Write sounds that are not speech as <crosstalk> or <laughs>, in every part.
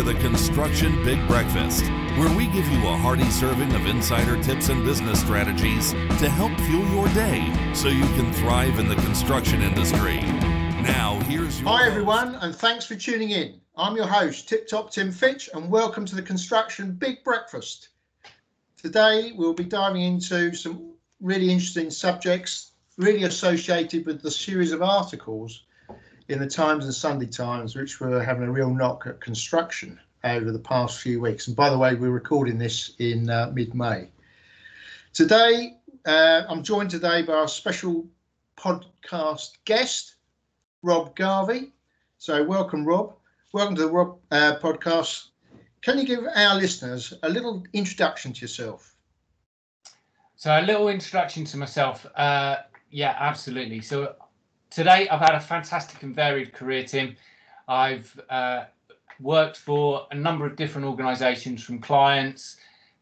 to the Construction Big Breakfast, where we give you a hearty serving of insider tips and business strategies to help fuel your day so you can thrive in the construction industry. Now, here's your. Hi, host. everyone, and thanks for tuning in. I'm your host, Tip Top Tim Fitch, and welcome to the Construction Big Breakfast. Today, we'll be diving into some really interesting subjects, really associated with the series of articles in the Times and Sunday Times, which were having a real knock at construction over the past few weeks. And by the way, we're recording this in uh, mid May. Today, uh, I'm joined today by our special podcast guest, Rob Garvey. So, welcome, Rob. Welcome to the Rob uh, podcast. Can you give our listeners a little introduction to yourself? So a little introduction to myself. Uh, yeah, absolutely. So today I've had a fantastic and varied career, Tim. I've uh, worked for a number of different organisations, from clients,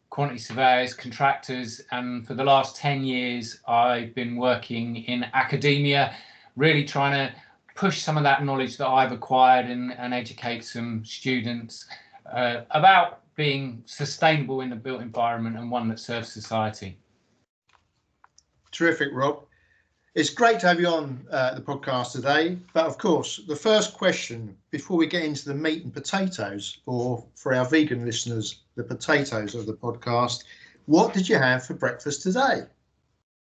quantity surveyors, contractors, and for the last ten years I've been working in academia, really trying to push some of that knowledge that I've acquired and, and educate some students uh, about being sustainable in the built environment and one that serves society. Terrific, Rob. It's great to have you on uh, the podcast today. But of course, the first question before we get into the meat and potatoes, or for our vegan listeners, the potatoes of the podcast, what did you have for breakfast today?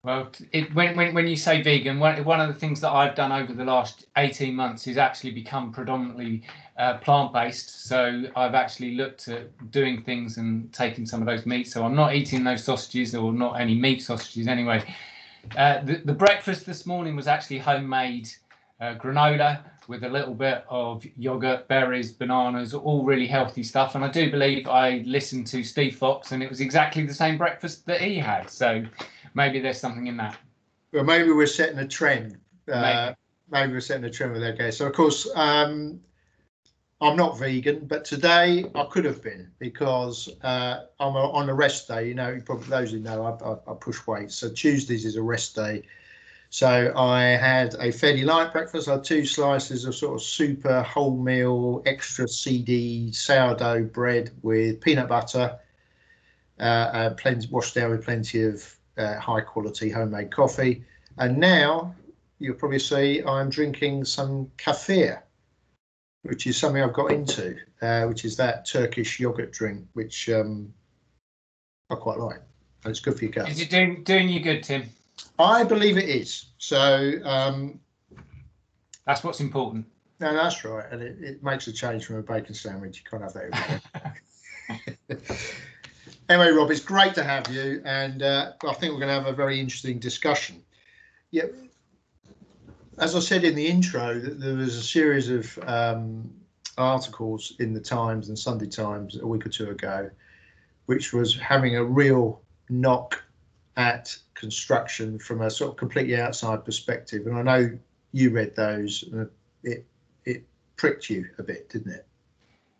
Well, it, when, when, when you say vegan, one, one of the things that I've done over the last 18 months is actually become predominantly uh, plant based. So I've actually looked at doing things and taking some of those meats. So I'm not eating those sausages or not any meat sausages anyway. Uh, the, the breakfast this morning was actually homemade uh, granola with a little bit of yogurt, berries, bananas, all really healthy stuff. And I do believe I listened to Steve Fox and it was exactly the same breakfast that he had. So maybe there's something in that. Well, maybe we're setting a trend. Uh, maybe. maybe. we're setting a trend with that guy. So, of course, um, I'm not vegan, but today I could have been because uh, I'm a, on a rest day. You know, probably those who know, I, I, I, push weight. So Tuesdays is a rest day. So I had a fairly light breakfast. I had two slices of sort of super wholemeal, extra CD sourdough bread with peanut butter, uh, uh, plenty washed down with plenty of uh, high quality homemade coffee. And now you'll probably see I'm drinking some kefir which is something I've got into, uh, which is that Turkish yogurt drink, which um, I quite like. And it's good for your gut. Is it doing doing you good, Tim? I believe it is. So um, that's what's important. No, that's right, and it, it makes a change from a bacon sandwich. You can't have that <laughs> anyway, Rob, it's great to have you, and uh, I think we're going to have a very interesting discussion. Yeah, as I said in the intro, there was a series of um, articles in the Times and Sunday Times a week or two ago, which was having a real knock at construction from a sort of completely outside perspective. And I know you read those, and it it pricked you a bit, didn't it?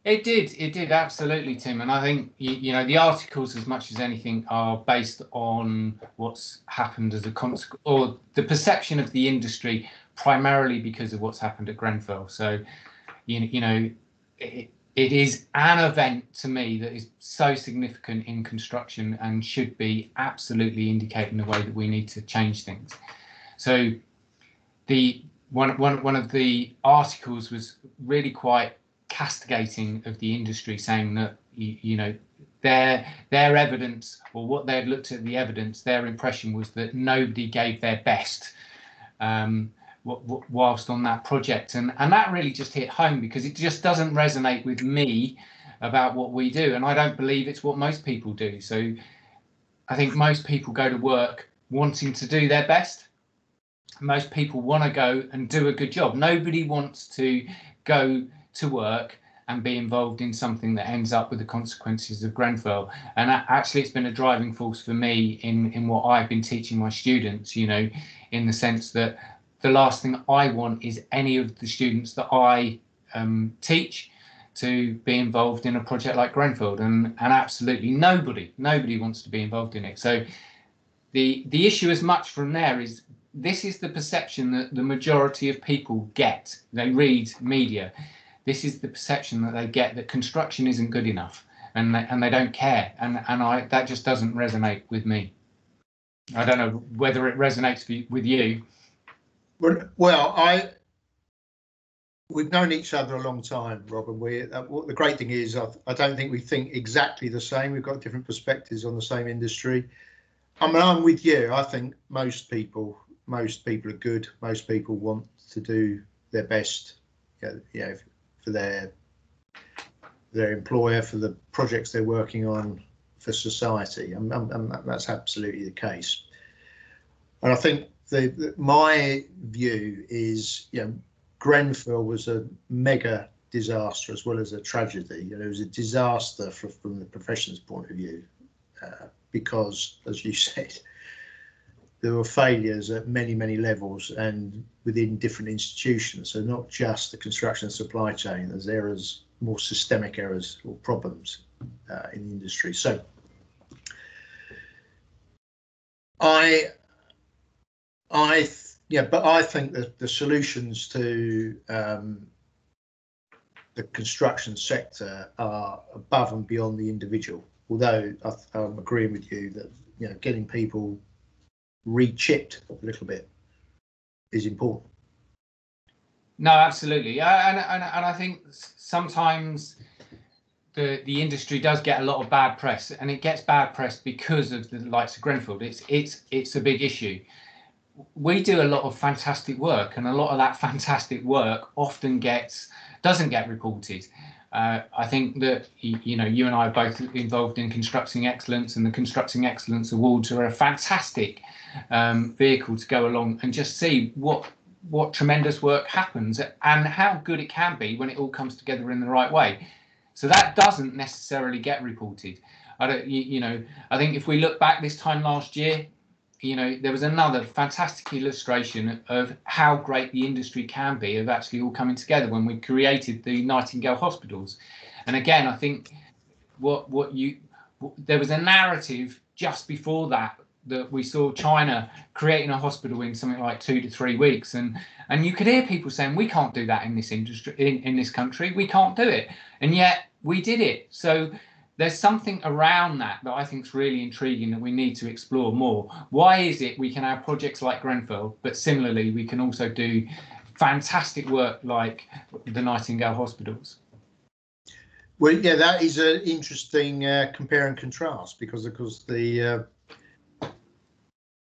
It did, it did absolutely, Tim. And I think you, you, know the articles, as much as anything, are based on what's happened as a consequence or the perception of the industry primarily because of what's happened at Grenfell. So, you, you know, it, it is an event to me that is so significant in construction and should be absolutely indicating the way that we need to change things. So, the one one one of the articles was really quite castigating of the industry, saying that you, you know their their evidence or what they had looked at the evidence, their impression was that nobody gave their best. Um, whilst on that project and and that really just hit home because it just doesn't resonate with me about what we do and i don't believe it's what most people do so i think most people go to work wanting to do their best most people want to go and do a good job nobody wants to go to work and be involved in something that ends up with the consequences of Grenfell. And actually, it's been a driving force for me in in what I've been teaching my students. You know, in the sense that the last thing I want is any of the students that I um, teach to be involved in a project like Grenfell, and and absolutely nobody nobody wants to be involved in it. So the the issue as much from there is this is the perception that the majority of people get. They read media. this is the perception that they get that construction isn't good enough and they, and they don't care and and I that just doesn't resonate with me. I don't know whether it resonates with you. Well, I we've known each other a long time, Robin. We uh, the great thing is I, I, don't think we think exactly the same. We've got different perspectives on the same industry. I mean, I'm with you. I think most people, most people are good. Most people want to do their best, you know, for their their employer, for the projects they're working on, for society, and, and, and that's absolutely the case. And I think the, my view is, you know, Grenfell was a mega disaster as well as a tragedy. You know, it was a disaster for, from the profession's point of view uh, because, as you <laughs> said, there were failures at many, many levels and within different institutions. So not just the construction supply chain, there's errors, more systemic errors or problems uh, in the industry. So I, I, yeah, but I think that the solutions to um, the construction sector are above and beyond the individual. Although I, I'm agreeing with you that you know getting people rechipped a little bit is important. No, absolutely, and, and and I think sometimes the the industry does get a lot of bad press, and it gets bad press because of the likes of Grenfell. It's it's it's a big issue. We do a lot of fantastic work, and a lot of that <laughs> fantastic work often gets doesn't get reported. Uh, I think that you know you and I are both involved in constructing excellence, and the constructing excellence awards are a fantastic um, vehicle to go along and just see what what tremendous work happens and how good it can be when it all comes together in the right way. So that doesn't necessarily get reported. I don't, you, you know, I think if we look back this time last year, you know, there was another fantastic illustration of how great the industry can be of actually all coming together when we created the Nightingale hospitals. And again, I think what what you there was a narrative just before that that we saw China creating a hospital in something like two to three weeks, and and you could hear people saying we can't do that in this industry in, in this country, we can't do it, and yet we did it. So there's something around that that I think is really intriguing that we need to explore more. Why is it we can have projects like Grenfell, but similarly we can also do fantastic work like the Nightingale hospitals? Well, yeah, that is an interesting uh, compare and contrast because, of course, the uh,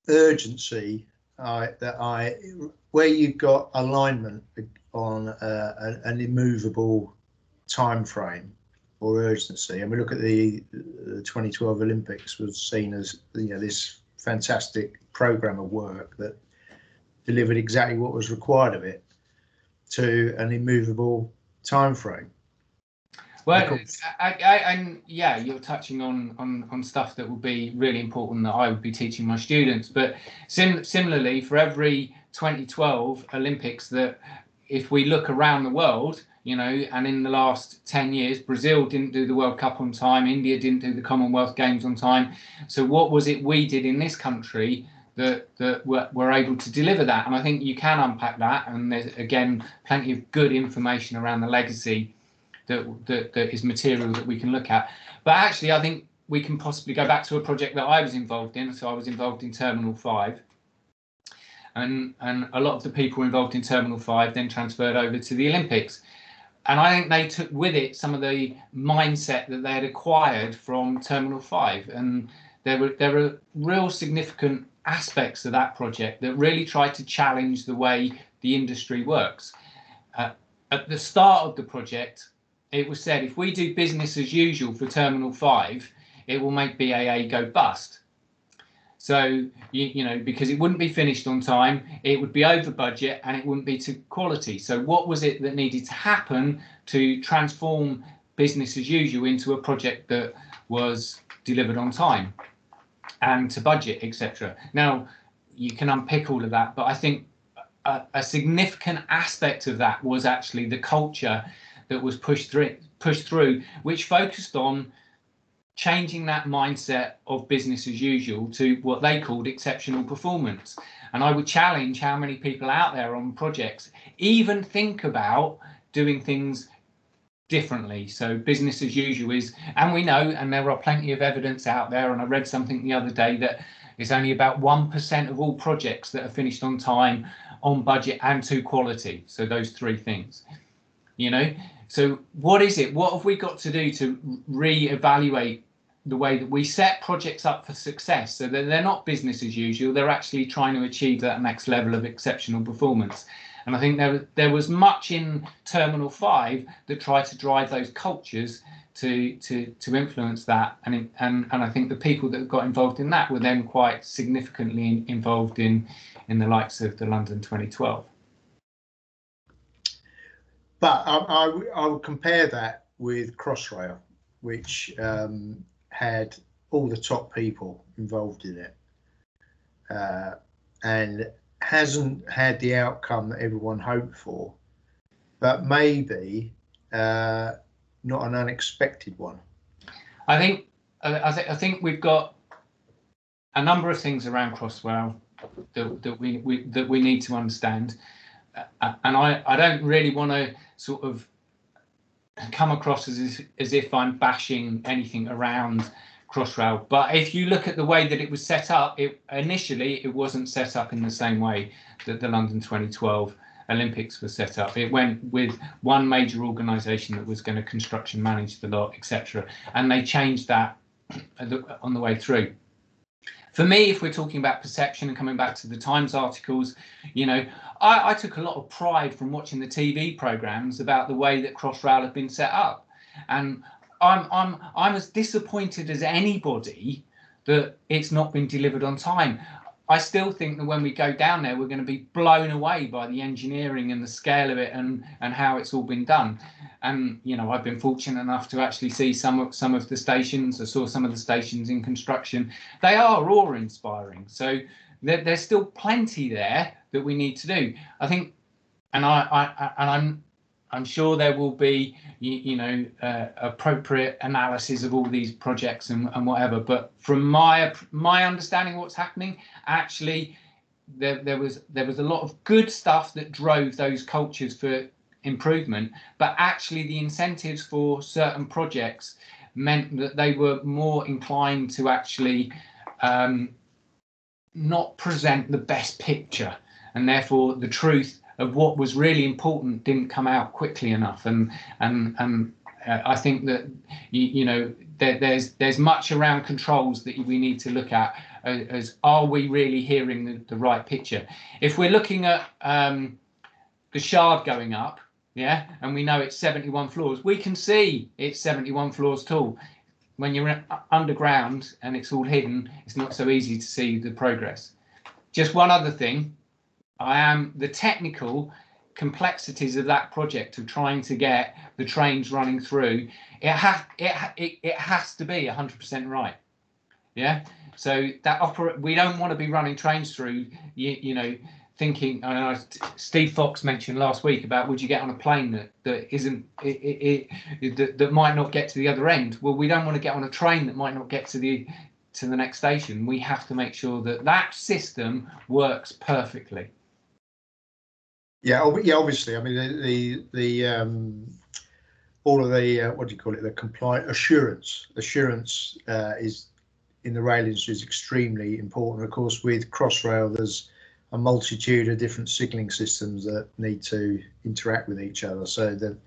urgency that I, where you've got alignment on uh, an immovable time frame or urgency. And we look at the, the 2012 Olympics was seen as you know this fantastic program of work that delivered exactly what was required of it to an immovable time frame. Well, I, I, and yeah, you're touching on, on on stuff that will be really important that I would be teaching my students. But sim- similarly, for every 2012 Olympics, that if we look around the world, you know, and in the last 10 years, Brazil didn't do the World Cup on time, India didn't do the Commonwealth Games on time. So, what was it we did in this country that, that were, were able to deliver that? And I think you can unpack that. And there's, again, plenty of good information around the legacy that, that, that is material that we can look at. But actually, I think we can possibly go back to a project that I was involved in. So, I was involved in Terminal 5 and and a lot of the people involved in Terminal Five then transferred over to the Olympics and I think they took with it some of the mindset that they had acquired from Terminal Five, and there were there were real significant aspects of that project that really tried to challenge the way the industry works. Uh, at the start of the project, it was said if we do business as usual for Terminal Five, it will make BAA go bust. So you, you know because it wouldn't be finished on time, it would be over budget, and it wouldn't be to quality. So what was it that needed to happen to transform business as usual into a project that was delivered on time and to budget, etc. Now you can unpick all of that, but I think a, a, significant aspect of that was actually the culture that was pushed through pushed through, which focused on changing that mindset of business as usual to what they called exceptional performance. And I would challenge how many people out there on projects even think about doing things differently. So business as usual is, and we know, and there are plenty of evidence out there. And I read something the other day that it's only about 1% of all projects that are finished on time, on budget, and to quality. So those three things, you know. So what is it? What have we got to do to re-evaluate the way that we set projects up for success? So that they're not business as usual. They're actually trying to achieve that next level of exceptional performance. And i think there there was much in terminal 5 that tried to drive those cultures to to to influence that. And and and i think the people that got involved in that were then quite significantly involved in in the likes of the london 2012 but I, I, I would compare that with Crossrail, which um, had all the top people involved in it uh, and hasn't had the outcome that everyone hoped for, but maybe uh, not an unexpected one. I think I, th- I think we've got a number of things around Crossrail that, that we, we that we need to understand, and I, I don't really want to sort of come across as as if I'm bashing anything around Crossrail. But if you look at the way that it was set up, it initially it wasn't set up in the same way that the London 2012 Olympics was set up. It went with one major organisation that was going to construction manage the lot, etc. And they changed that uh, on the way through for me, if we're talking about perception and coming back to the Times articles, you know, I, I took a lot of pride from watching the TV programs about the way that Crossrail had been set up, and I'm I'm I'm as disappointed as anybody that it's not been delivered on time. I still think that when we go down there, we're going to be blown away by the engineering and the scale of it and and how it's all been done. And you know, I've been fortunate enough to actually see some of some of the stations. I saw some of the stations in construction. They are awe-inspiring. So there, there's still plenty there that we need to do. I think, and I, I and I'm I'm sure there will be, you, you know, uh, appropriate analysis of all these projects and, and whatever. But from my my understanding, of what's happening, actually, there there was there was a lot of good stuff that drove those cultures for improvement. But actually, the incentives for certain projects meant that they were more inclined to actually um, not present the best picture, and therefore the truth of what was really important didn't come out quickly enough. And and and uh, I think that you, you know there, there's there's much around controls that we need to look at as, as are we really hearing the, the, right picture? If we're looking at um, the shard going up yeah and we know it's 71 floors we can see it's 71 floors tall. When you're underground and it's all hidden it's not so easy to see the progress. Just one other thing I am the technical complexities of that project of trying to get the trains running through. It has it it, it has to be 100% right. Yeah. So that opera we don't want to be running trains through. You, you know thinking uh, Steve Fox mentioned last week about would you get on a plane that that isn't it, it, it, that, that might not get to the other end well we don't want to get on a train that might not get to the to the next station we have to make sure that that system works perfectly yeah, yeah. Obviously, I mean the the, the um, all of the uh, what do you call it? The compliant assurance. Assurance uh, is in the rail industry is extremely important. Of course, with Crossrail, there's a multitude of different signalling systems that need to interact with each other. So that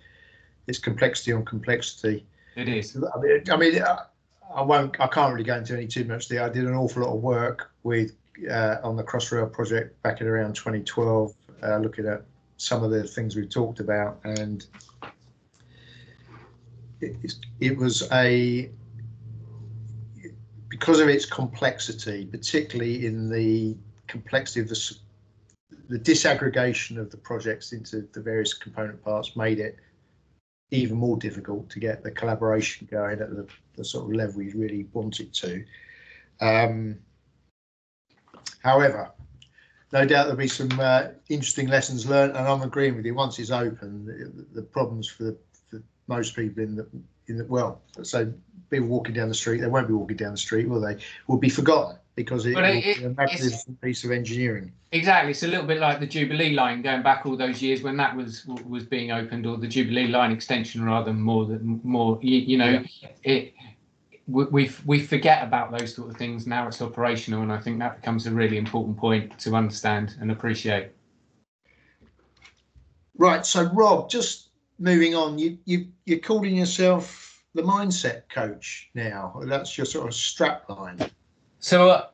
it's complexity on complexity. It is. I mean, I, mean, I won't. I can't really go into any too much there. I did an awful lot of work with uh, on the Crossrail project back in around 2012 uh, looking at some of the things we've talked about, and it, it was a because of its complexity, particularly in the complexity of the the disaggregation of the projects into the various component parts made it even more difficult to get the collaboration going at the, the sort of level we really wanted to. Um, however, no doubt there'll be some uh, interesting lessons learned, and I'm agreeing with you. Once it's open, the, the problems for, for, most people in the in the well, so people walking down the street, they won't be walking down the street, will they? Will be forgotten because it, Well, will it- a magnificent piece of engineering. Exactly. It's a little bit like the Jubilee line going back all those years when that was was being opened, or the Jubilee line extension, rather more than more. You, you know, it. We we forget about those sort of things now. It's operational, and I think that becomes a really important point to understand and appreciate. Right. So, Rob, just moving on, you you you're calling yourself the mindset coach now. That's your sort of strap line. So uh,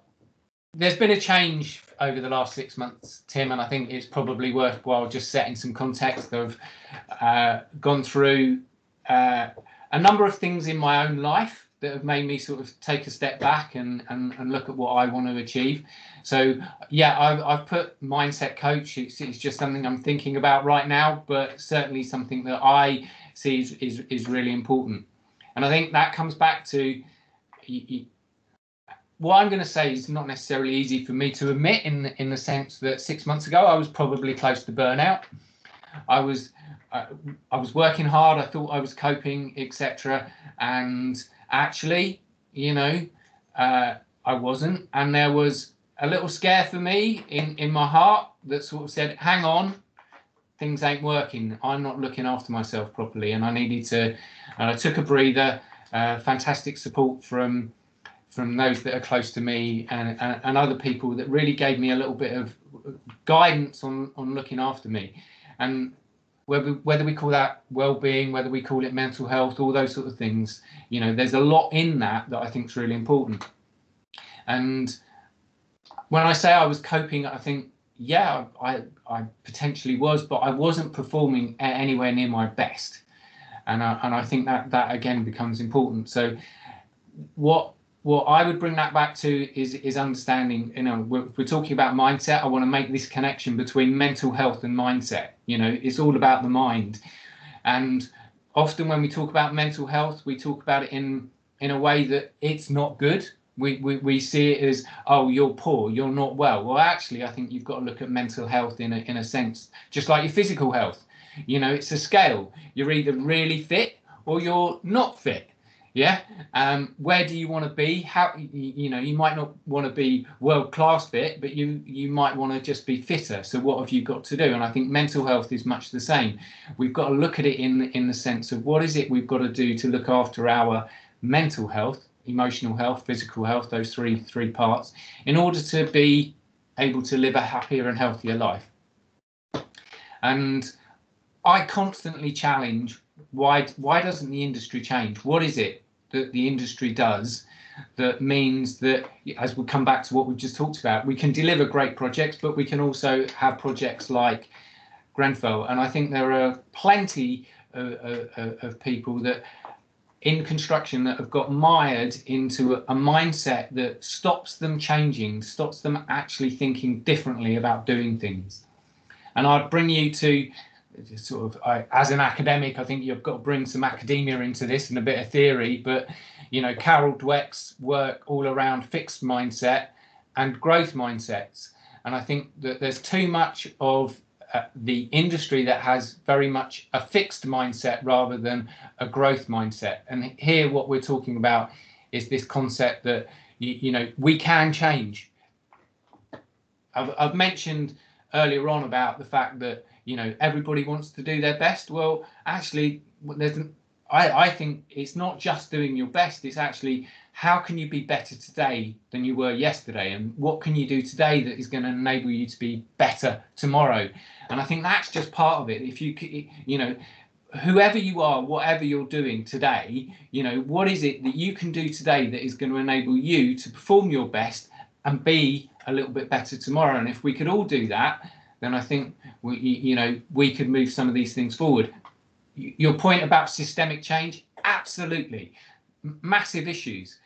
there's been a change over the last six months, Tim, and I think it's probably worthwhile just setting some context. I've uh, gone through uh, a number of things in my own life that have made me sort of take a step back and and, and look at what I want to achieve. So yeah, I've, I've put mindset coach. It's, it's just something I'm thinking about right now, but certainly something that I see is is, is really important. And I think that comes back to y- y- what I'm going to say is not necessarily easy for me to admit in the, in the sense that six months ago I was probably close to burnout. I was uh, I was working hard. I thought I was coping, etc. And actually, you know, uh, I wasn't. And there was a little scare for me in in my heart that sort of said, "Hang on, things ain't working. I'm not looking after myself properly." And I needed to. And I took a breather. Uh, fantastic support from from those that are close to me and, and, and other people that really gave me a little bit of guidance on on looking after me and whether whether we call that well-being whether we call it mental health all those sort of things you know there's a lot in that that i think is really important. And when i say i was coping i think yeah i i potentially was but i wasn't performing anywhere near my best. And I, and I think that that again becomes important. So what what I would bring that back to is is understanding. You know, we're, we're talking about mindset. I want to make this connection between mental health and mindset. You know, it's all about the mind, and often when we talk about mental health, we talk about it in in a way that it's not good. We, we, we see it as oh you're poor you're not well well actually i think you've got to look at mental health in a, in a sense just like your physical health you know it's a scale you're either really fit or you're not fit yeah? Um where do you want to be? How you, you know you might not want to be world class fit but you you might want to just be fitter. So what have you got to do? And i think mental health is much the same. We've got to look at it in in the sense of what is it we've got to do to look after our mental health emotional health physical health those three three parts in order to be able to live a happier and healthier life. And i constantly challenge why why doesn't the industry change? What is it that the industry does that means that as we come back to what we've just talked about we can deliver great projects but we can also have projects like grenfell? And i think there are plenty of, of, of people that in construction that have got mired into a, a mindset that stops them changing stops them actually thinking differently about doing things. And i'd bring you to sort of I, as an academic i think you've got to bring some academia into this and a bit of theory but you know carol dweck's work all around fixed mindset and growth mindsets. And i think that there's too much of uh, the industry that has very much a fixed mindset rather than a growth mindset. And here what we're talking about is this concept that you, you know we can change. I've, I've mentioned earlier on about the fact that you know everybody wants to do their best. Well actually there's an, I, I think it's not just doing your best it's actually how can you be better today than you were yesterday? And what can you do today that is going to enable you to be better tomorrow? And i think that's just part of it. If you you know whoever you are whatever you're doing today you know what is it that you can do today that is going to enable you to perform your best and be a little bit better tomorrow? And if we could all do that then I think we, you know we could move some of these things forward. Your point about systemic change, absolutely, massive issues,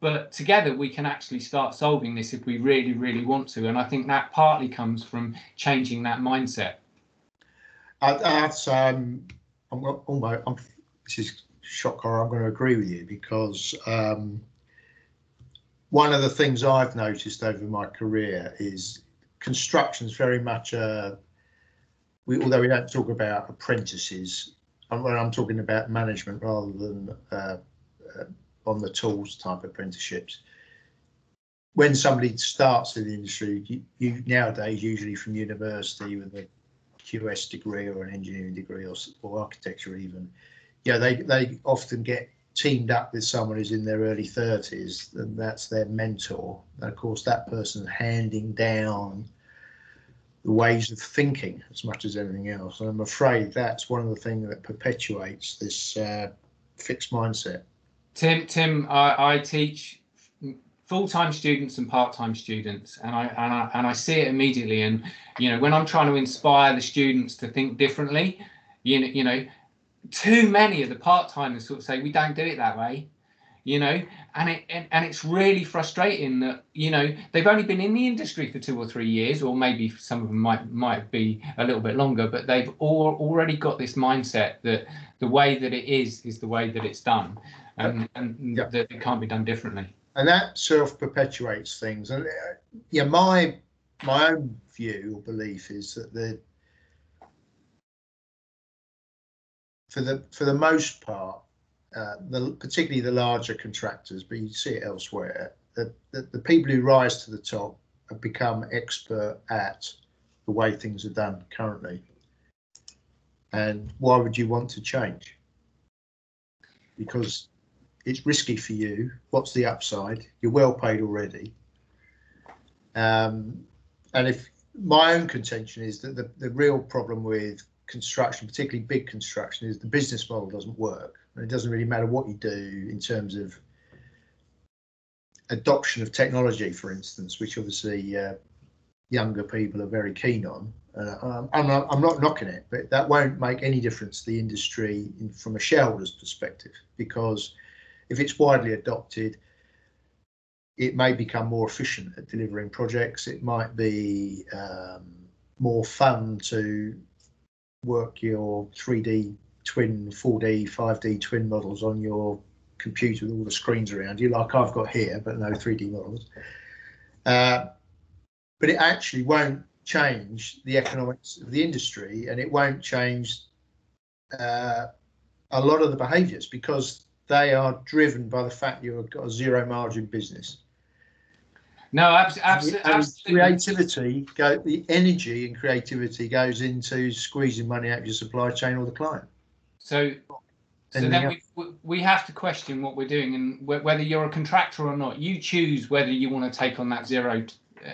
but together we can actually start solving this if we really, really want to. And I think that partly comes from changing that mindset. I, that's um, I'm almost. I'm, this is shock horror. I'm going to agree with you because um, one of the things I've noticed over my career is construction is very much a. We, although we don't talk about apprentices, when I'm talking about management rather than uh, uh, on the tools type apprenticeships. When somebody starts in the industry, you, you nowadays usually from university with a QS degree or an engineering degree or, or architecture even, yeah, they they often get teamed up with someone who's in their early 30s, and that's their mentor. And of course, that person's handing down the ways of thinking as much as anything else. And I'm afraid that's one of the things that perpetuates this uh, fixed mindset. Tim, Tim, I, I teach full-time students and part-time students, and I, and I and I see it immediately. And you know, when I'm trying to inspire the students to think differently, you know, you know, too many of the part-timers sort of say we don't do it that way you know? And it and, and it's really frustrating that you know they've only been in the industry for two or three years or maybe some of them might might be a little bit longer but they've all already got this mindset that the way that it is is the way that it's done and and yeah. that it can't be done differently. And that self perpetuates things. And uh, yeah my my own view or belief is that the for the for the most part, uh, the, particularly the larger contractors, but you see it elsewhere, that, that the people who rise to the top have become expert at the way things are done currently. And why would you want to change? Because it's risky for you. What's the upside? You're well paid already. Um, and if my own contention is that the, the real problem with construction, particularly big construction, is the business model doesn't work. And it doesn't really matter what you do in terms of adoption of technology, for instance, which obviously uh, younger people are very keen on. Uh, I'm, not, I'm not knocking it, but that won't make any difference to the industry in, from a shareholder's perspective, because if it's widely adopted, it may become more efficient at delivering projects. It might be um, more fun to work your 3D twin, 4D, 5D twin models on your computer with all the screens around you, like I've got here, but no 3D models. Uh, but it actually won't change the economics of the industry and it won't change uh, a lot of the behaviors because they are driven by the fact you've got a zero margin business. No, abs- abs- absolutely. Creativity, go, the energy and creativity goes into squeezing money out of your supply chain or the client. So, so then we, we have to question what we're doing and whether you're a contractor or not. You choose whether you want to take on that zero uh,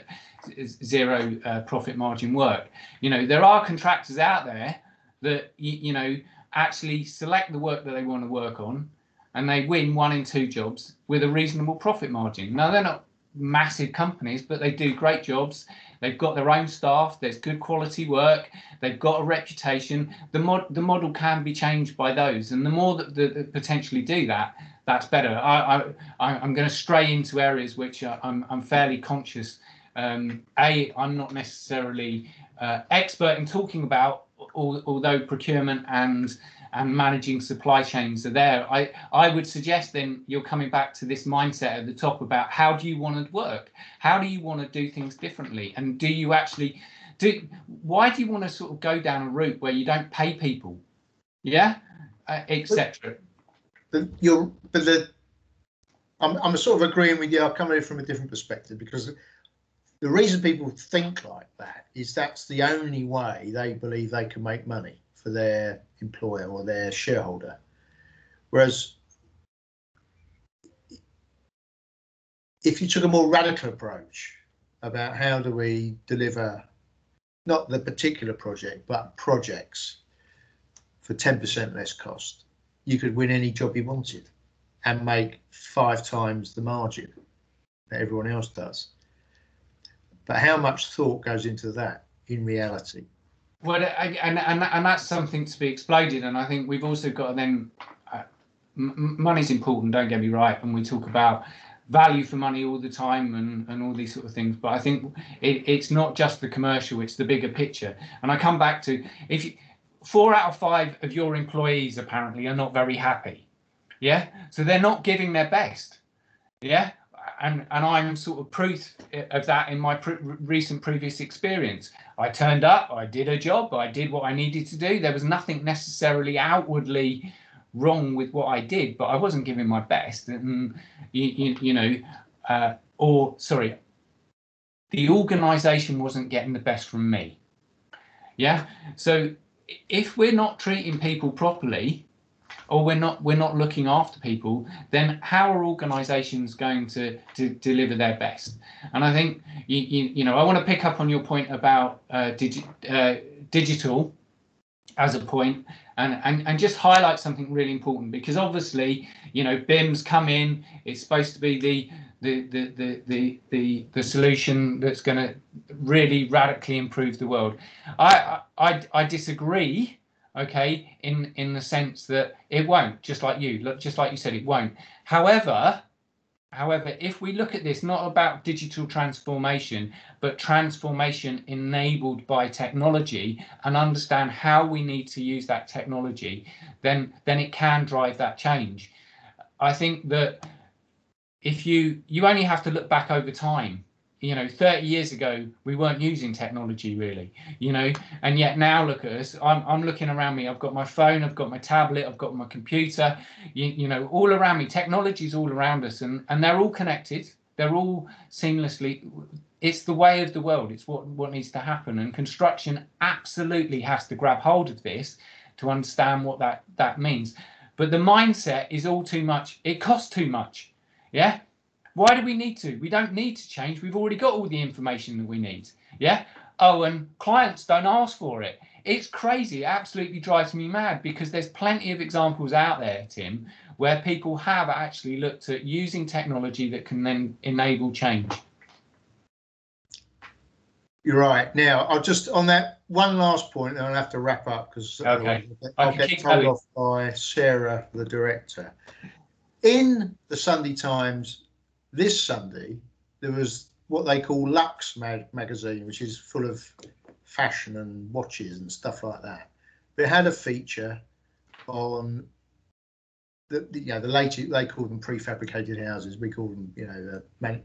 zero uh, profit margin work. You know, there are contractors out there that you, you know actually select the work that they want to work on and they win one in two jobs with a reasonable profit margin. Now they're not massive companies, but they do great jobs. They've got their own staff. There's good quality work. They've got a reputation. The mod the model can be changed by those, and the more that, that, potentially do that, that's better. I, I I'm going to stray into areas which I'm I'm fairly conscious. Um, a I'm not necessarily uh, expert in talking about, although procurement and and managing supply chains are there. I, I would suggest then you're coming back to this mindset at the top about how do you want to work? How do you want to do things differently? And do you actually do why do you want to sort of go down a route where you don't pay people? Yeah, uh, etc. But you're but the I'm I'm sort of agreeing with you. I'm coming from a different perspective because the reason people think like that is that's the only way they believe they can make money for their employer or their shareholder. Whereas if you took a more radical approach about how do we deliver not the particular project but projects for 10% less cost, you could win any job you wanted and make five times the margin that everyone else does. But how much thought goes into that in reality? Well, and, and and that's something to be exploded. And I think we've also got to then uh, money's important. Don't get me right, and we talk about value for money all the time and, and all these sort of things. But I think it, it's not just the commercial; it's the bigger picture. And I come back to if you, four out of five of your employees apparently are not very happy. Yeah, so they're not giving their best. Yeah, and and I'm sort of proof of that in my pre- recent previous experience. I turned up, I did a job, I did what I needed to do. There was nothing necessarily outwardly wrong with what I did, but I wasn't giving my best, and you, you, you know, uh, or sorry, the organisation wasn't getting the best from me. Yeah, so if we're not treating people properly, or we're not we're not looking after people, then how are organisations going to to deliver their best? And I think you you, you know I want to pick up on your point about uh, digi- uh, digital as a point and, and and just highlight something really important because obviously you know BIM's come in it's supposed to be the the the the the the, the solution that's going to really radically improve the world I, I i disagree okay in in the sense that it won't just like you look just like you said it won't however However, if we look at this not about digital transformation, but transformation enabled by technology and understand how we need to use that technology, then, then it can drive that change. I think that if you you only have to look back over time you know 30 years ago we weren't using technology really you know? And yet now look at us i'm, I'm looking around me i've got my phone i've got my tablet i've got my computer you, you know all around me technology is all around us and and they're all connected they're all seamlessly it's the way of the world it's what what needs to happen and construction absolutely has to grab hold of this to understand what that that means. But the mindset is all too much it costs too much yeah why do we need to? We don't need to change. We've already got all the information that we need. Yeah. Oh, and clients don't ask for it. It's crazy. It absolutely drives me mad because there's plenty of examples out there, Tim, where people have actually looked at using technology that can then enable change. You're right. Now, I'll just on that one last point, and I'll have to wrap up because okay. I'll get told off by Sarah, the director. In the Sunday Times this Sunday, there was what they call Luxx mag- magazine, which is full of fashion and watches and stuff like that. But it had a feature on the, the you know the latest they call them prefabricated houses. We call them you know the man,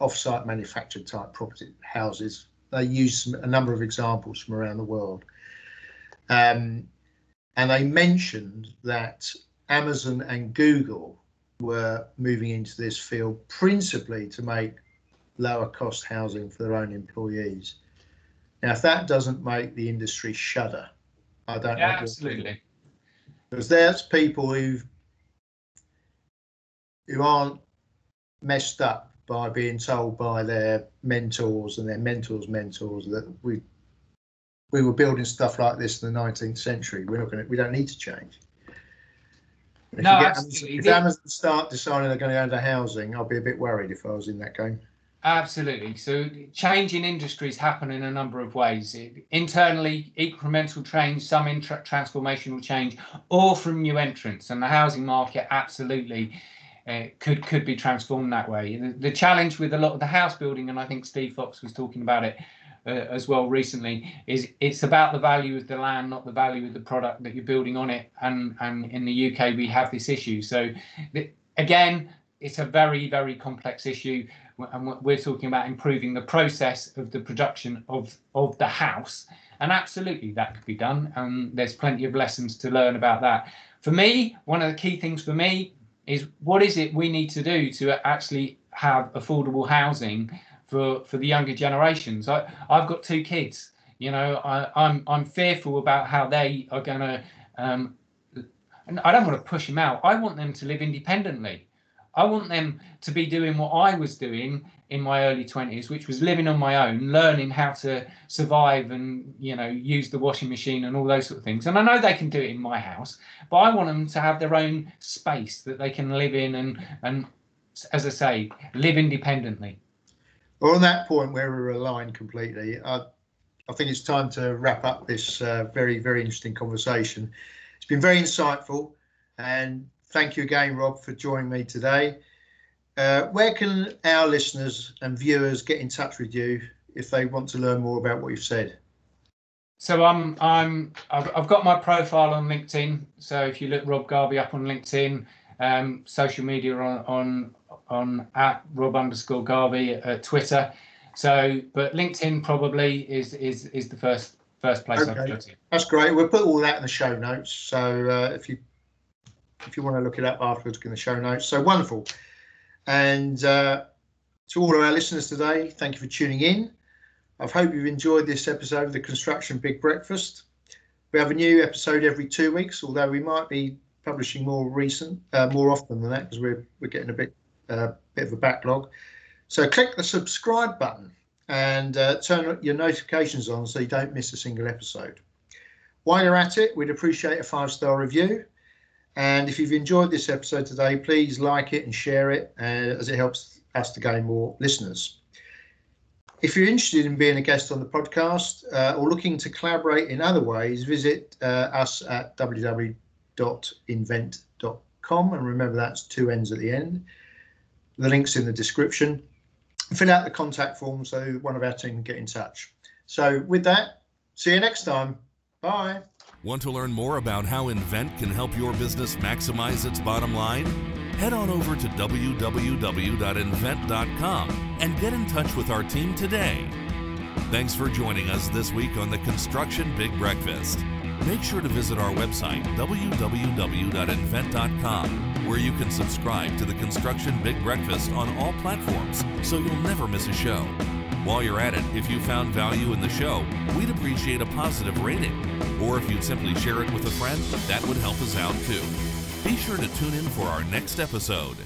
off-site manufactured type property houses. They use some, a number of examples from around the world, um, and they mentioned that Amazon and Google were moving into this field principally to make lower cost housing for their own employees. Now, if that doesn't make the industry shudder, I don't yeah, know. Absolutely. Because there's people who who aren't messed up by being told by their mentors and their mentors' mentors that we we were building stuff like this in the 19th century. We're not going to. We don't need to change. If no, absolutely. If Amazon start deciding they're going to go into housing, I'll be a bit worried if I was in that game. Absolutely. So change in industries happen in a number of ways. Internally, incremental change, some intra- transformational change, or from new entrants. And the housing market absolutely uh, could could be transformed that way. The, the challenge with a lot of the house building, and I think Steve Fox was talking about it uh, as well recently is it's about the value of the land not the value of the product that you're building on it. And and in the UK we have this issue. So again it's a very very complex issue. And we're talking about improving the process of the production of of the house. And absolutely that could be done. And there's plenty of lessons to learn about that. For me one of the key things for me is what is it we need to do to actually have affordable housing for for the younger generations. I I've got two kids. You know, I, I'm I'm fearful about how they are going to. Um, and I don't want to push them out. I want them to live independently. I want them to be doing what I was doing in my early 20s, which was living on my own, learning how to survive and you know use the washing machine and all those sort of things. And I know they can do it in my house, but I want them to have their own space that they can live in and and as I say, live independently. Well, on that point where we're aligned completely, I, I think it's time to wrap up this uh, very, very interesting conversation. It's been very insightful, and thank you again, Rob, for joining me today. Uh, where can our listeners and viewers get in touch with you if they want to learn more about what you've said? So I'm I'm I've, I've got my profile on LinkedIn. So if you look Rob Garvey up on LinkedIn, um, social media on on on at Rob underscore Garvey at Twitter. So, but LinkedIn probably is is is the first first place okay. That's great. We'll put all that in the show notes. So uh, if you if you want to look it up afterwards in the show notes. So wonderful. And uh, to all of our listeners today, thank you for tuning in. I hope you've enjoyed this episode of the Construction Big Breakfast. We have a new episode every two weeks, although we might be publishing more recent, uh, more often than that, because we're we're getting a bit uh, bit of a backlog. So click the subscribe button and uh, turn your notifications on so you don't miss a single episode. While you're at it, we'd appreciate a five star review. And if you've enjoyed this episode today, please like it and share it uh, as it helps us to gain more listeners. If you're interested in being a guest on the podcast uh, or looking to collaborate in other ways, visit uh, us at www.invennt.com. And remember, that's two N's at the end. The link's in the description. Fill out the contact form so one of our team can get in touch. So, with that, see you next time. Bye. Want to learn more about how Invennt can help your business maximize its bottom line? Head on over to www.invennt.com and get in touch with our team today. Thanks for joining us this week on the Construction Big Breakfast. Make sure to visit our website, www.invennt.com, where you can subscribe to the Construction Big Breakfast on all platforms so you'll never miss a show. While you're at it, if you found value in the show, we'd appreciate a positive rating. Or if you'd simply share it with a friend, that would help us out too. Be sure to tune in for our next episode.